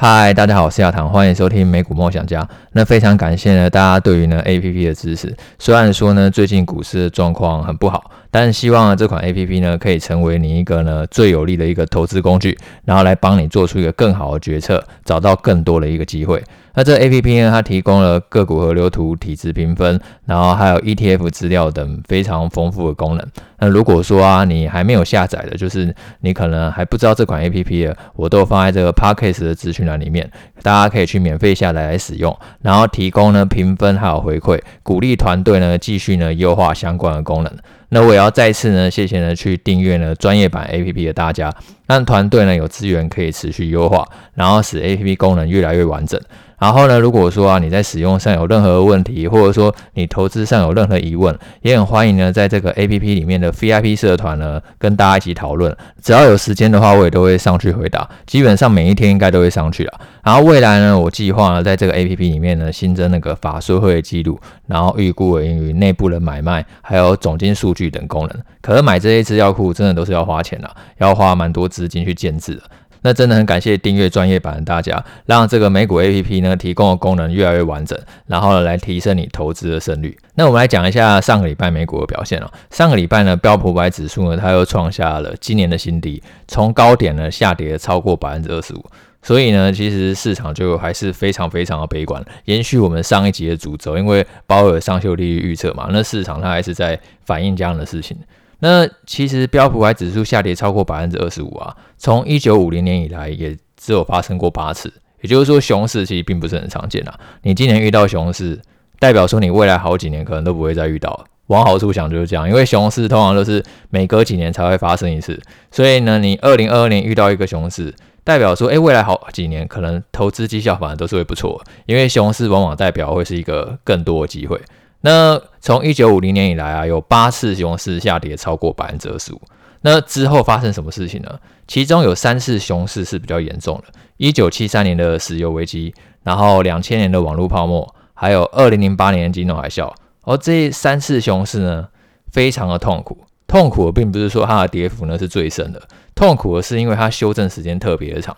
嗨，大家好，我是亚堂，欢迎收听美股梦想家。那非常感谢呢，大家对于呢 APP 的支持。虽然说呢，最近股市的状况很不好，但是希望呢这款 APP 呢可以成为你一个呢最有力的一个投资工具，然后来帮你做出一个更好的决策，找到更多的一个机会。那这 APP 呢，它提供了个股河流图、体质评分，然后还有 ETF 资料等非常丰富的功能。那如果说啊，你还没有下载的，就是你可能还不知道这款 APP 的，我都放在这个 Podcast 的资讯栏里面，大家可以去免费下载来使用，然后提供呢评分还有回馈，鼓励团队呢继续呢优化相关的功能。那我也要再次呢，谢谢呢去订阅呢专业版 APP 的大家，让团队呢有资源可以持续优化，然后使 APP 功能越来越完整。然后呢，如果说啊你在使用上有任何问题，或者说你投资上有任何疑问，也很欢迎呢在这个 APP 里面的 VIP 社团呢跟大家一起讨论。只要有时间的话，我也都会上去回答。基本上每一天应该都会上去了。然后未来呢，我计划呢在这个 APP 里面呢新增那个法说会记录，然后预估盈余、内部的买卖，还有总金数据等功能。可是买这些资料库真的都是要花钱的，要花蛮多资金去建置的。那真的很感谢订阅专业版的大家，让这个美股 APP 呢提供的功能越来越完整，然后呢来提升你投资的胜率。那我们来讲一下上个礼拜美股的表现哦。上个礼拜呢标普五百指数呢它又创下了今年的新低，从高点呢下跌超过百分之二十五。所以呢其实市场就还是非常非常的悲观，延续我们上一集的主轴，因为鲍尔上修利率预测嘛，那市场它还是在反映这样的事情。那其实标普五百指数下跌超过百分之二十五啊，从一九五零年以来也只有发生过八次，也就是说熊市其实并不是很常见啊。你今年遇到熊市，代表说你未来好几年可能都不会再遇到。往好处想就是这样，因为熊市通常都是每隔几年才会发生一次，所以呢，你二零二二年遇到一个熊市，代表说，诶，未来好几年可能投资绩效反而都是会不错，因为熊市往往代表会是一个更多的机会。那从一九五零年以来啊，有八次熊市下跌超过百分之二十五。那之后发生什么事情呢？其中有三次熊市是比较严重的：一九七三年的石油危机，然后两千年的网络泡沫，还有二零零八年的金融海啸。而这三次熊市呢，非常的痛苦。痛苦的并不是说它的跌幅呢是最深的，痛苦的是因为它修正时间特别的长。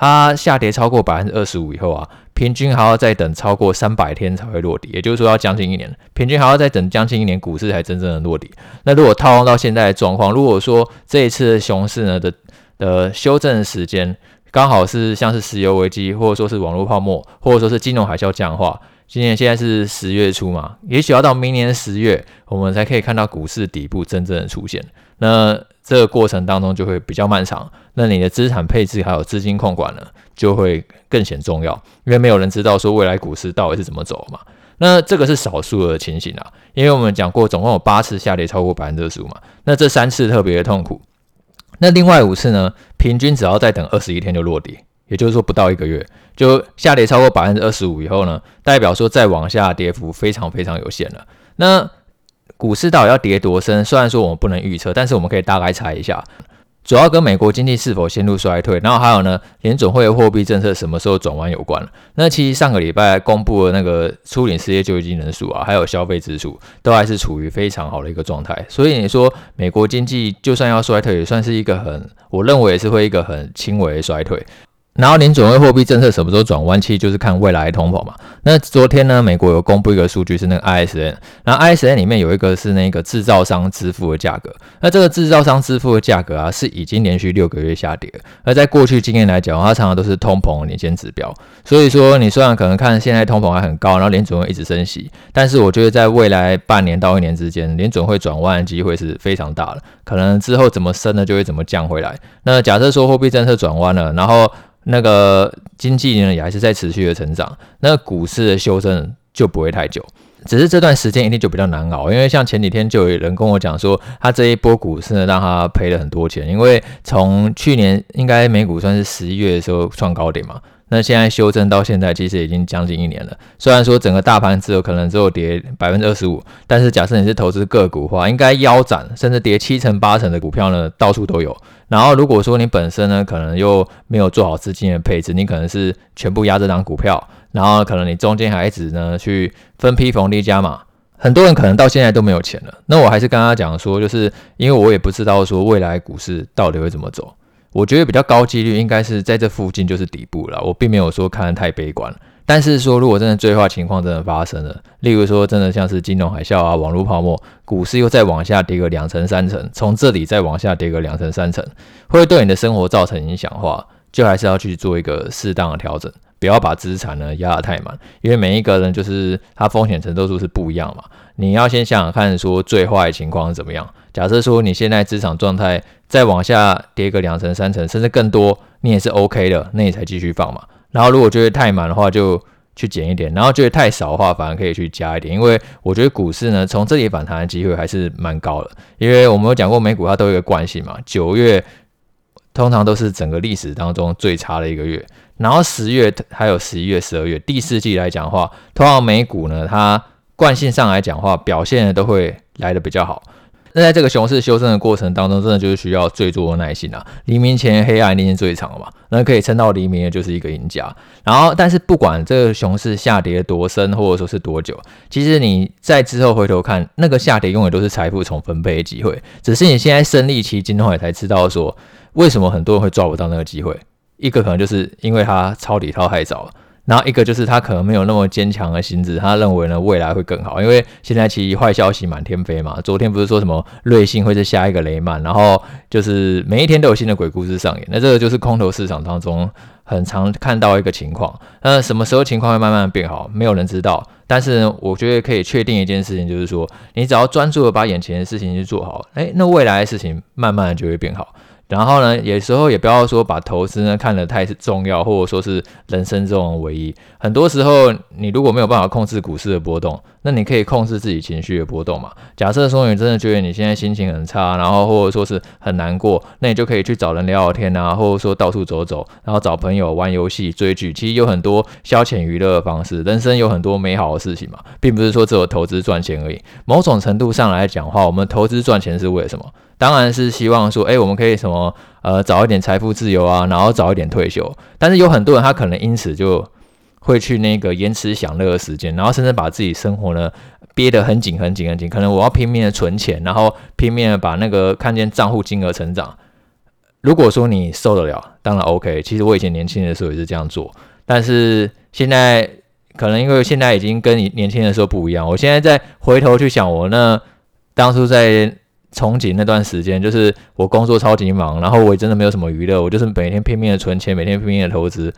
它下跌超过百分之二十五以后啊，平均还要再等超过三百天才会落地，也就是说要将近一年，平均还要再等将近一年，股市才真正的落地。那如果套用到现在的状况，如果说这一次的熊市呢的的修正时间刚好是像是石油危机，或者说是网络泡沫，或者说是金融海啸这样的话，今年现在是十月初嘛，也许要到明年十月，我们才可以看到股市底部真正的出现。那这个过程当中就会比较漫长，那你的资产配置还有资金控管呢，就会更显重要，因为没有人知道说未来股市到底是怎么走嘛。那这个是少数的情形啊，因为我们讲过总共有八次下跌超过百分之二十五嘛，那这三次特别的痛苦，那另外五次呢，平均只要再等二十一天就落地，也就是说不到一个月就下跌超过百分之二十五以后呢，代表说再往下跌幅非常非常有限了。那股市到底要跌多深？虽然说我们不能预测，但是我们可以大概猜一下，主要跟美国经济是否陷入衰退，然后还有呢，联总会的货币政策什么时候转弯有关。那其实上个礼拜公布的那个初领失业救济金人数啊，还有消费支出，都还是处于非常好的一个状态。所以你说美国经济就算要衰退，也算是一个很，我认为也是会一个很轻微的衰退。然后联准会货币政策什么时候转弯，其实就是看未来通膨嘛。那昨天呢，美国有公布一个数据是那个 ISM，然后 ISM 里面有一个是那个制造商支付的价格。那这个制造商支付的价格啊，是已经连续六个月下跌。而在过去经验来讲，它常常都是通膨的领先指标。所以说，你虽然可能看现在通膨还很高，然后联准会一直升息，但是我觉得在未来半年到一年之间，联准会转弯的机会是非常大的。可能之后怎么升呢，就会怎么降回来。那假设说货币政策转弯了，然后那个经济呢也还是在持续的成长，那股市的修正就不会太久，只是这段时间一定就比较难熬，因为像前几天就有人跟我讲说，他这一波股市呢让他赔了很多钱，因为从去年应该美股算是十一月的时候创高点嘛。那现在修正到现在，其实已经将近一年了。虽然说整个大盘只有可能只有跌百分之二十五，但是假设你是投资个股的话，应该腰斩甚至跌七成八成的股票呢，到处都有。然后如果说你本身呢，可能又没有做好资金的配置，你可能是全部压这档股票，然后可能你中间还一直呢去分批逢低加码，很多人可能到现在都没有钱了。那我还是跟他讲说，就是因为我也不知道说未来股市到底会怎么走。我觉得比较高几率应该是在这附近就是底部了。我并没有说看的太悲观，但是说如果真的最坏情况真的发生了，例如说真的像是金融海啸啊、网络泡沫，股市又再往下跌个两成三成，从这里再往下跌个两成三成，会对你的生活造成影响的话，就还是要去做一个适当的调整。不要把资产呢压得太满，因为每一个人就是他风险承受度是不一样嘛。你要先想想看，说最坏的情况是怎么样。假设说你现在资产状态再往下跌个两成、三成，甚至更多，你也是 OK 的，那你才继续放嘛。然后如果觉得太满的话，就去减一点；然后觉得太少的话，反而可以去加一点。因为我觉得股市呢，从这里反弹的机会还是蛮高的。因为我们有讲过，美股它都有一个惯性嘛，九月通常都是整个历史当中最差的一个月。然后十月还有十一月、十二月第四季来讲的话，通常美股呢，它惯性上来讲话，表现的都会来的比较好。那在这个熊市修正的过程当中，真的就是需要最多的耐心啊！黎明前黑暗一定最长的嘛，那可以撑到黎明的就是一个赢家。然后，但是不管这个熊市下跌多深，或者说是多久，其实你在之后回头看，那个下跌永远都是财富重分配的机会。只是你现在身历其境的话，你才知道说为什么很多人会抓不到那个机会。一个可能就是因为他抄底抄太早，然后一个就是他可能没有那么坚强的心智，他认为呢未来会更好，因为现在其实坏消息满天飞嘛。昨天不是说什么瑞幸会是下一个雷曼，然后就是每一天都有新的鬼故事上演。那这个就是空头市场当中很常看到一个情况。那什么时候情况会慢慢变好，没有人知道。但是呢，我觉得可以确定一件事情，就是说你只要专注的把眼前的事情去做好，诶，那未来的事情慢慢的就会变好。然后呢，有时候也不要说把投资呢看得太重要，或者说是人生这种唯一。很多时候，你如果没有办法控制股市的波动，那你可以控制自己情绪的波动嘛。假设说你真的觉得你现在心情很差，然后或者说是很难过，那你就可以去找人聊聊天啊，或者说到处走走，然后找朋友玩游戏、追剧。其实有很多消遣娱乐的方式，人生有很多美好的事情嘛，并不是说只有投资赚钱而已。某种程度上来讲的话，我们投资赚钱是为了什么？当然是希望说，诶，我们可以什么，呃，早一点财富自由啊，然后早一点退休。但是有很多人他可能因此就会去那个延迟享乐的时间，然后甚至把自己生活呢憋得很紧很紧很紧。可能我要拼命的存钱，然后拼命的把那个看见账户金额成长。如果说你受得了，当然 OK。其实我以前年轻的时候也是这样做，但是现在可能因为现在已经跟你年轻的时候不一样。我现在再回头去想，我那当初在。憧憬那段时间，就是我工作超级忙，然后我也真的没有什么娱乐，我就是每天拼命的存钱，每天拼命的投资，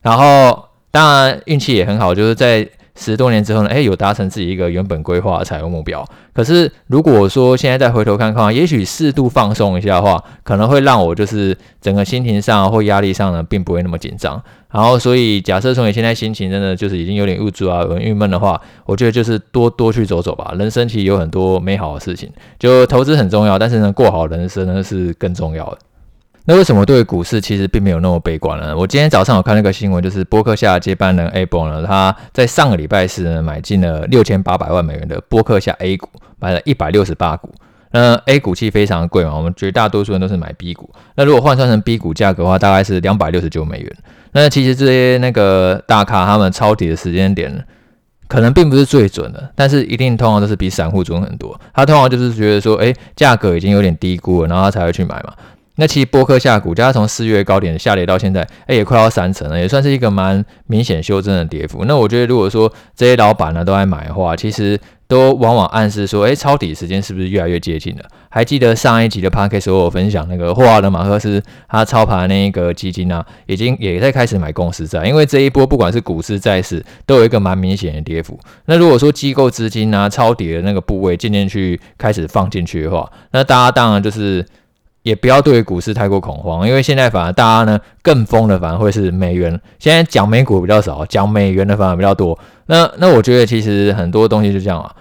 然后当然运气也很好，就是在。十多年之后呢，诶，有达成自己一个原本规划的财务目标。可是如果说现在再回头看看，也许适度放松一下的话，可能会让我就是整个心情上或压力上呢，并不会那么紧张。然后，所以假设说你现在心情真的就是已经有点无助啊，有点郁闷的话，我觉得就是多多去走走吧。人生其实有很多美好的事情，就投资很重要，但是呢，过好人生呢是更重要的。那为什么对股市其实并没有那么悲观呢？我今天早上有看那个新闻，就是波克夏接班人 Abel 呢，他在上个礼拜四呢买进了六千八百万美元的波克夏 A 股，买了一百六十八股。那 A 股其实非常贵嘛，我们绝大多数人都是买 B 股。那如果换算成 B 股价格的话，大概是两百六十九美元。那其实这些那个大咖他们抄底的时间点，可能并不是最准的，但是一定通常都是比散户准很多。他通常就是觉得说，诶，价格已经有点低估了，然后他才会去买嘛。那其实波克夏股价从四月高点下跌到现在，哎，也快要三成了，也算是一个蛮明显修正的跌幅。那我觉得，如果说这些老板呢都在买的话，其实都往往暗示说，哎，抄底时间是不是越来越接近了？还记得上一集的 podcast 我分享那个霍华德马克斯他操盘那一个基金啊，已经也在开始买公司债，因为这一波不管是股市债市都有一个蛮明显的跌幅。那如果说机构资金啊抄底的那个部位渐渐去开始放进去的话，那大家当然就是。也不要对股市太过恐慌，因为现在反而大家呢更疯的反而会是美元。现在讲美股比较少，讲美元的反而比较多。那那我觉得其实很多东西就这样啊。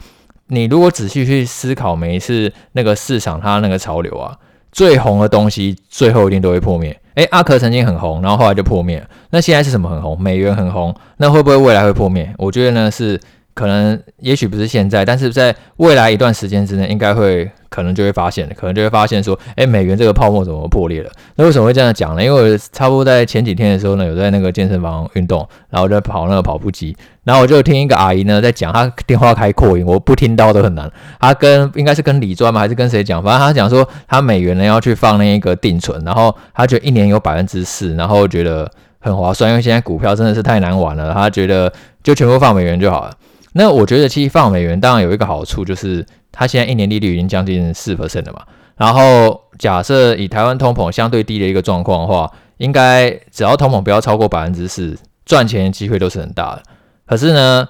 你如果仔细去思考每一次那个市场它那个潮流啊，最红的东西最后一定都会破灭。诶，阿克曾经很红，然后后来就破灭。那现在是什么很红？美元很红，那会不会未来会破灭？我觉得呢是可能也许不是现在，但是在未来一段时间之内，应该会可能就会发现，可能就会发现说，哎，美元这个泡沫怎么破裂了？那为什么会这样讲呢？因为我差不多在前几天的时候呢，有在那个健身房运动，然后在跑那个跑步机，然后我就听一个阿姨呢在讲，她电话开扩音，我不听到都很难。她跟应该是跟李专吗，还是跟谁讲？反正她讲说，她美元呢要去放那一个定存，然后她觉得一年有百分之四，然后觉得很划算，因为现在股票真的是太难玩了，她觉得就全部放美元就好了。那我觉得其实放美元当然有一个好处，就是它现在一年利率已经将近四 percent 了嘛。然后假设以台湾通膨相对低的一个状况的话，应该只要通膨不要超过百分之四，赚钱的机会都是很大的。可是呢，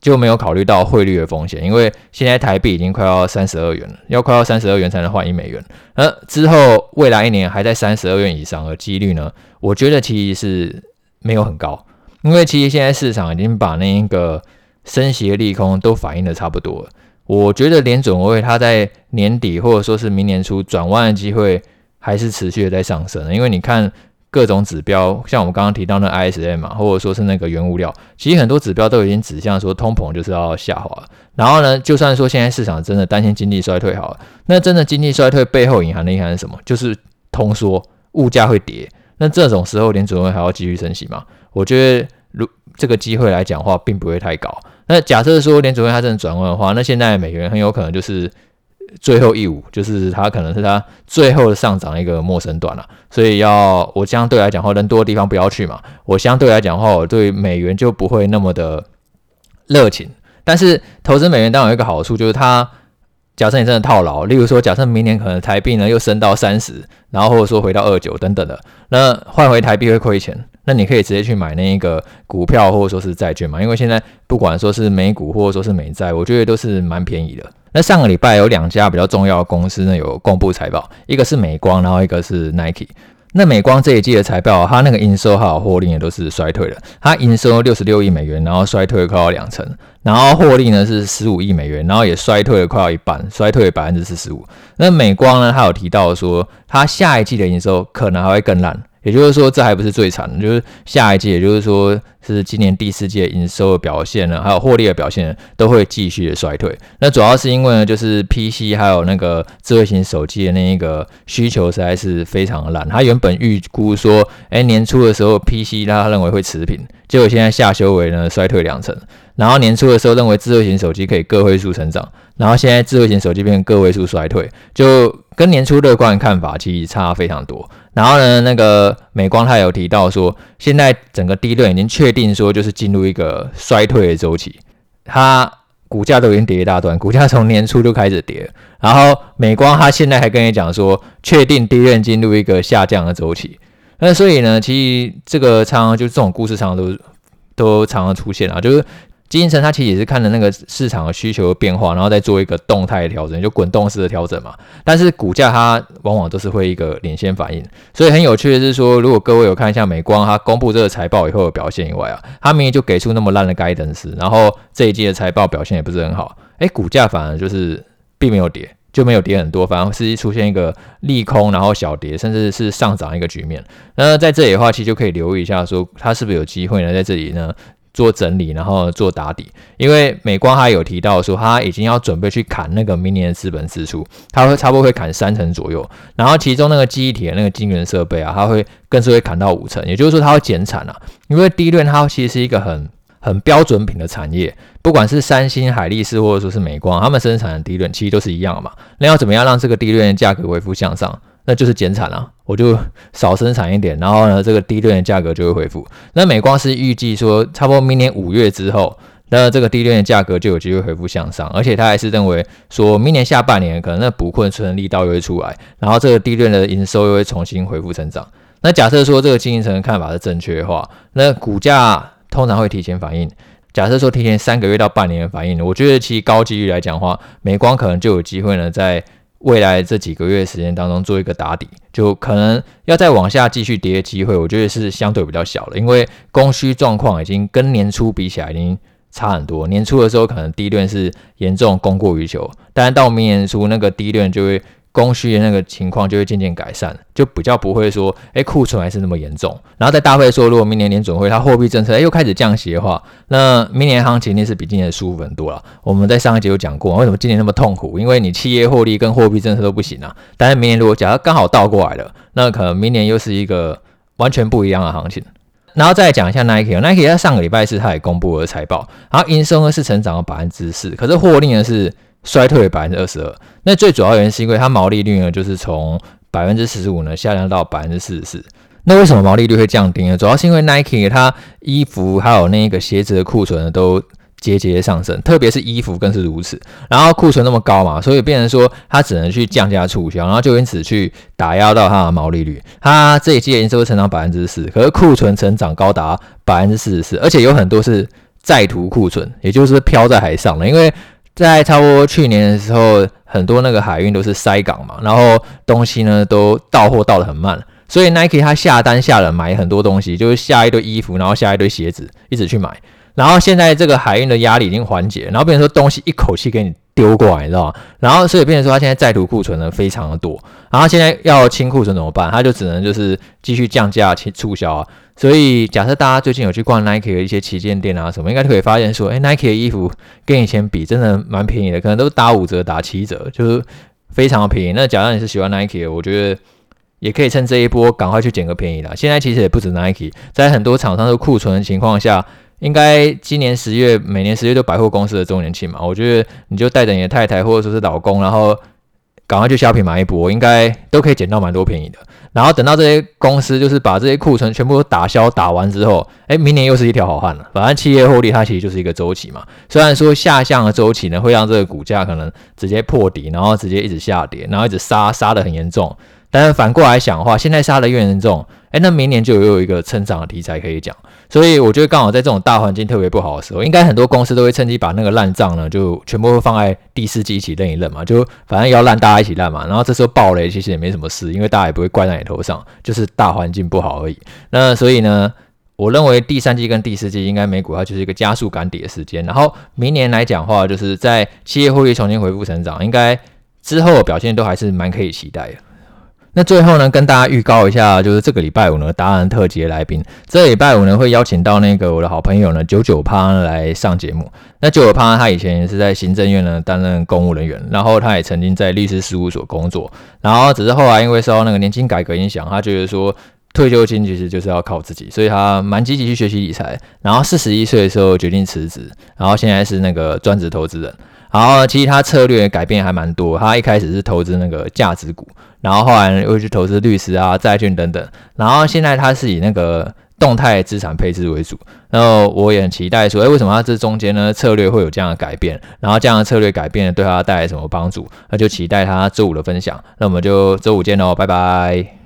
就没有考虑到汇率的风险，因为现在台币已经快要三十二元了，要快要三十二元才能换一美元。而之后未来一年还在三十二元以上的几率呢，我觉得其实是没有很高，因为其实现在市场已经把那一个。升息的利空都反映的差不多了，我觉得联准会它在年底或者说是明年初转弯的机会还是持续的在上升的，因为你看各种指标，像我们刚刚提到的 ISM 嘛，或者说是那个原物料，其实很多指标都已经指向说通膨就是要下滑。然后呢，就算说现在市场真的担心经济衰退好了，那真的经济衰退背后隐含的意涵是什么？就是通缩，物价会跌。那这种时候联准会还要继续升息吗？我觉得如这个机会来讲的话，并不会太高。那假设说联储会它真的转弯的话，那现在美元很有可能就是最后一舞，就是它可能是它最后的上涨一个陌生段了。所以要我相对来讲话，人多的地方不要去嘛。我相对来讲话，我对美元就不会那么的热情。但是投资美元当然有一个好处，就是它假设你真的套牢，例如说假设明年可能台币呢又升到三十，然后或者说回到二九等等的，那换回台币会亏钱。那你可以直接去买那一个股票或者说是债券嘛，因为现在不管说是美股或者说是美债，我觉得都是蛮便宜的。那上个礼拜有两家比较重要的公司呢有公布财报，一个是美光，然后一个是 Nike。那美光这一季的财报，它那个营收还有获利也都是衰退的，它营收六十六亿美元，然后衰退快要两成，然后获利呢是十五亿美元，然后也衰退了快要一半，衰退了百分之四十五。那美光呢，它有提到说，它下一季的营收可能还会更烂。也就是说，这还不是最惨的，就是下一季，也就是说是今年第四季营收的表现呢，还有获利的表现，都会继续的衰退。那主要是因为呢，就是 PC 还有那个智慧型手机的那一个需求实在是非常的烂。他原本预估说，哎，年初的时候 PC 他认为会持平，结果现在下修为呢衰退两成。然后年初的时候认为智慧型手机可以个位数成长，然后现在智慧型手机变成个位数衰退，就跟年初乐观的看法其实差非常多。然后呢，那个美光他有提到说，现在整个低段已经确定说就是进入一个衰退的周期，它股价都已经跌一大段，股价从年初就开始跌。然后美光他现在还跟你讲说，确定低段进入一个下降的周期。那所以呢，其实这个常常就这种故事常常都都常常出现啊，就是。精神它其实也是看着那个市场的需求的变化，然后再做一个动态的调整，就滚动式的调整嘛。但是股价它往往都是会一个领先反应，所以很有趣的是说，如果各位有看一下美光它公布这个财报以后的表现以外啊，它明明就给出那么烂的 guidance，然后这一季的财报表现也不是很好，诶，股价反而就是并没有跌，就没有跌很多，反而是出现一个利空，然后小跌，甚至是上涨一个局面。那在这里的话，其实就可以留意一下，说它是不是有机会呢？在这里呢？做整理，然后做打底，因为美光他有提到说，他已经要准备去砍那个明年的资本支出，他会差不多会砍三成左右，然后其中那个记忆体的那个晶圆设备啊，他会更是会砍到五成，也就是说他会减产啊，因为 DRAM 它其实是一个很很标准品的产业，不管是三星、海力士或者说是美光，他们生产的 DRAM 其实都是一样的嘛，那要怎么样让这个 DRAM 的价格恢复向上？那就是减产了，我就少生产一点，然后呢，这个低端的价格就会恢复。那美光是预计说，差不多明年五月之后，那这个低端的价格就有机会恢复向上，而且他还是认为说，明年下半年可能那补库存力道又会出来，然后这个低端的营收又会重新恢复成长。那假设说这个经营层的看法是正确的话，那股价通常会提前反应。假设说提前三个月到半年的反应，我觉得其实高几率来讲的话，美光可能就有机会呢在。未来这几个月时间当中做一个打底，就可能要再往下继续跌的机会，我觉得是相对比较小了，因为供需状况已经跟年初比起来已经差很多。年初的时候可能第一轮是严重供过于求，但是到明年初那个第一段就会供需的那个情况就会渐渐改善，就比较不会说，哎，库存还是那么严重。然后再搭配说，如果明年联准会它货币政策哎又开始降息的话，那明年行情一定是比今年舒服很多了。我们在上一集有讲过，为什么今年那么痛苦？因为你企业获利跟货币政策都不行啊。但是明年如果假如刚好倒过来了，那可能明年又是一个完全不一样的行情。然后再讲一下 Nike，Nike 在上个礼拜四它也公布了财报，然后营收呢是成长了百分之四，可是获利呢是。衰退百分之二十二，那最主要原因是因为它毛利率呢，就是从百分之四十五呢下降到百分之四十四。那为什么毛利率会降低呢？主要是因为 Nike 它衣服还有那个鞋子的库存呢都节节上升，特别是衣服更是如此。然后库存那么高嘛，所以变成说它只能去降价促销，然后就因此去打压到它的毛利率。它这一季营收成长百分之四，可是库存成长高达百分之四十四，而且有很多是在途库存，也就是飘在海上了，因为。在差不多去年的时候，很多那个海运都是塞港嘛，然后东西呢都到货到的很慢，所以 Nike 他下单下了买很多东西，就是下一堆衣服，然后下一堆鞋子，一直去买。然后现在这个海运的压力已经缓解，然后变成说东西一口气给你丢过来，你知道吗？然后所以变成说他现在在途库存呢非常的多，然后现在要清库存怎么办？他就只能就是继续降价去、促销啊。所以假设大家最近有去逛 Nike 的一些旗舰店啊什么，应该就可以发现说，诶 Nike 的衣服跟以前比真的蛮便宜的，可能都打五折、打七折，就是非常的便宜。那假如你是喜欢 Nike 的，我觉得也可以趁这一波赶快去捡个便宜啦。现在其实也不止 Nike，在很多厂商都库存的情况下，应该今年十月每年十月都百货公司的周年庆嘛，我觉得你就带着你的太太或者说是老公，然后。赶快去 shopping 买一波，应该都可以捡到蛮多便宜的。然后等到这些公司就是把这些库存全部都打消打完之后，哎，明年又是一条好汉了。反正企业获利它其实就是一个周期嘛。虽然说下降的周期呢会让这个股价可能直接破底，然后直接一直下跌，然后一直杀杀得很严重。但是反过来想的话，现在杀的越严重，哎，那明年就又有一个成长的题材可以讲。所以我觉得刚好在这种大环境特别不好的时候，应该很多公司都会趁机把那个烂账呢，就全部会放在第四季一起认一认嘛。就反正要烂大家一起烂嘛。然后这时候爆雷其实也没什么事，因为大家也不会怪在你头上，就是大环境不好而已。那所以呢，我认为第三季跟第四季应该美股它就是一个加速赶底的时间。然后明年来讲话，就是在企业获利重新恢复成长，应该之后的表现都还是蛮可以期待的。那最后呢，跟大家预告一下，就是这个礼拜五呢，达人特辑来宾，这个礼拜五呢会邀请到那个我的好朋友呢，九九趴来上节目。那九九趴他以前也是在行政院呢担任公务人员，然后他也曾经在律师事务所工作，然后只是后来因为受到那个年金改革影响，他觉得说退休金其实就是要靠自己，所以他蛮积极去学习理财。然后四十一岁的时候决定辞职，然后现在是那个专职投资人。然后其实他策略改变还蛮多，他一开始是投资那个价值股。然后后来又去投资律师啊、债券等等，然后现在他是以那个动态资产配置为主。然后我也很期待说，哎，为什么他这中间呢策略会有这样的改变？然后这样的策略改变对他带来什么帮助？那就期待他周五的分享。那我们就周五见喽，拜拜。